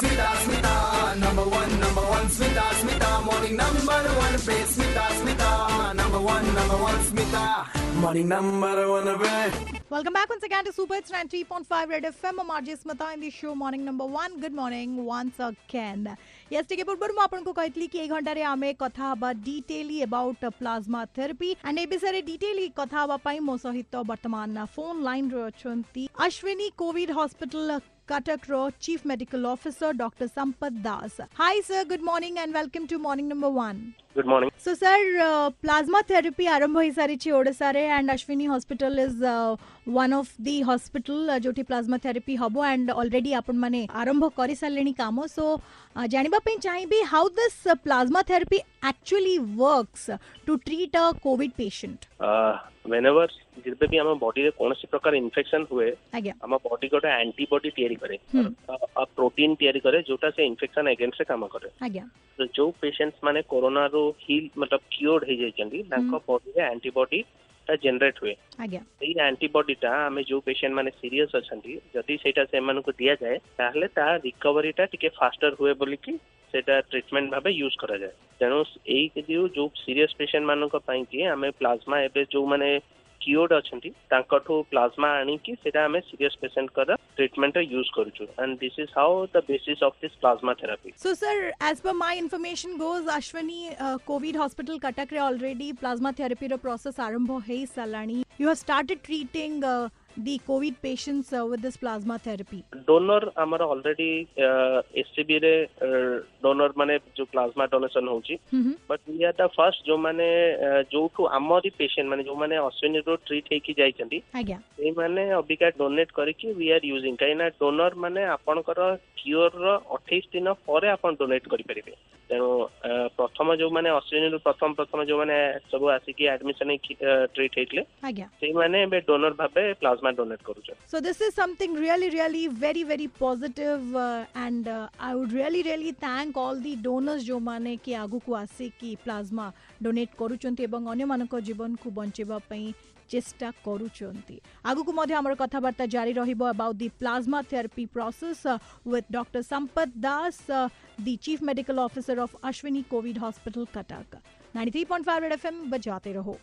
Smita, Smita, number one, number one, Smita, Smita, morning number one, पे Smita, Smita, number one, number one, Smita, morning number one, पे. Welcome back once again to Super Hits 93.5 Red FM. I'm RJ Smita in the show Morning Number 1. Good morning once again. Yes, ଟିକେ ପୂର୍ବରୁ ମୁଁ ଆପଣଙ୍କୁ କହିଥିଲି କି ଏଇ ଘଣ୍ଟାରେ ଆମେ କଥା ହେବା ଡିଟେଲି about plasma therapy and A ବିଷୟରେ ଡିଟେଲି କଥା ହେବା ପାଇଁ ମୋ ସହିତ ବର୍ତ୍ତମାନ ଫୋନ୍ ଲାଇନ୍ରେ ଅଛନ୍ତି ଅଶ୍ୱିନୀ କୋଭିଡ ହସ୍ପିଟାଲ କଟକର chief medical officer doctor Sampat Das hi sir good morning and welcome to morning number one good morning So, sir, uh, plasma therapy ଆରମ୍ଭ ହେଇସାରିଛି ଓଡ଼ିଶାରେ and Ashwini hospital is one of the hospital ଯୋଉଠି plasma therapy ହବ and already ଆପଣମାନେ ଆରମ୍ଭ କରିସାରିଲେଣି କାମ so ଜାଣିବା ପାଇଁ ଚାହିଁବି how this plasma therapy actually works to treat a COVID patient whenever ଯେବେ ବି ଆମ ବଡିରେ କୌଣସି ପ୍ରକାର ଇନଫେକ୍ସନ ହୁଏ ଆଜ୍ଞା ଆମ ବଡି ଗୋଟେ ଆଣ୍ଟିବଡି ତିଆରି କରେ ହୁଁ। ପ୍ରୋଟିନ ତିଆରି କରେ ଯୋଉଟା ସେ ଇନଫେକ୍ସନ ଏଗେନ୍ଷ୍ଟରେ କାମ କରେ ଆଜ୍ଞା ତ ଯୋଉ ପେସେଣ୍ଟ ମାନେ କୋରୋନାରୁ ହିଲ୍ ମତଲବ କ୍ୟୁର୍ଡ ହେଇଯାଇଛନ୍ତି ତାଙ୍କ ବଡିରେ ଆଣ୍ଟିବଡି ଟା ଜେନେରେଟ ହୁଏ ଆଜ୍ଞା ସେଇ ଆଣ୍ଟିବଡିଟା ଆମେ ଯୋଉ ପେସେଣ୍ଟ ମାନେ ସିରିୟସ୍ ଅଛନ୍ତି ଯଦି ସେଇଟା ସେମାନଙ୍କୁ ଦିଆଯାଏ ତାହେଲେ ତା ରିକଭରିଟା ଟିକେ ଫାଷ୍ଟର ହୁଏ ବୋଲିକି ସେଇଟା ଟ୍ରିଟମେଣ୍ଟ ଭାବେ ୟୁଜ୍ କରାଯାଏ ତେଣୁ ଏଇ ଯୋଉ ଯୋଉ ସିରିୟସ୍ ପେସେଣ୍ଟ ମାନଙ୍କ ପାଇଁ କି ଆମେ ପ୍ଲାଜମା ଏବେ ଯୋଉମାନେ କିଓର୍ଡ ଅଛନ୍ତି ତାଙ୍କଠୁ ପ୍ଲାଜମା ଆଣିକି ସେଇଟା ଆମେ ସିରିୟସ୍ ପେସେଣ୍ଟଙ୍କର ଟ୍ରିଟମେଣ୍ଟରେ ୟୁଜ୍ କରୁଛୁ and this is how the basis of this plasma therapy So, sir, as per my information goes, Ashwini uh, COVID Hospital Katakre already plasma therapy ର process ଆରମ୍ଭ ହେଇ ସାରିଲାଣି. You have started treating uh, the COVID patients uh, with this plasma therapy? Donor, amara already uh, SCB re uh, donor mane jo plasma donation होची, mm-hmm. but we are the first jo mane uh, jo to amari patient mane jo mane Ashwini ro treat है ki jai चंदी, आज्ञा, ये mane Abhika donate करी ki we are using कहीं ना donor mane apan करो cure रो 28 दिन pore apan donate करी परिबे, Then ପ୍ରଥମ ଯୋଉମାନେ ଅଶ୍ୱିନୀରୁ ପ୍ରଥମ ପ୍ରଥମ ଯୋଉମାନେ ସବୁ ଆସିକି ଆଡମିସନ ହେଇକି ଟ୍ରିଟ୍ ହେଇଥିଲେ ଆଜ୍ଞା ସେଇମାନେ ଏବେ ଡୋନର ଭାବେ ପ୍ଲାଜମା ଡୋନେଟ୍ କରୁଛନ୍ତି So this is something really, really very, very positive, uh, and uh, I would really, really thank all the donors ଯୋଉମାନେ କି ଆଗକୁ ଆସିକି ପ୍ଲାଜମା ଡୋନେଟ୍ କରୁଛନ୍ତି ଏବଂ ଅନ୍ୟମାନଙ୍କ ଜୀବନକୁ ବଞ୍ଚାଇବା ପାଇଁ ଚେଷ୍ଟା କରୁଛନ୍ତି ଆଗକୁ ମଧ୍ୟ ଆମର କଥାବାର୍ତ୍ତା ଜାରି ରହିବ about the plasma therapy process uh, with Dr. Sampath Das, uh, the Chief Medical Officer of hospital Cuttack nine three point five F M बजाते रहो।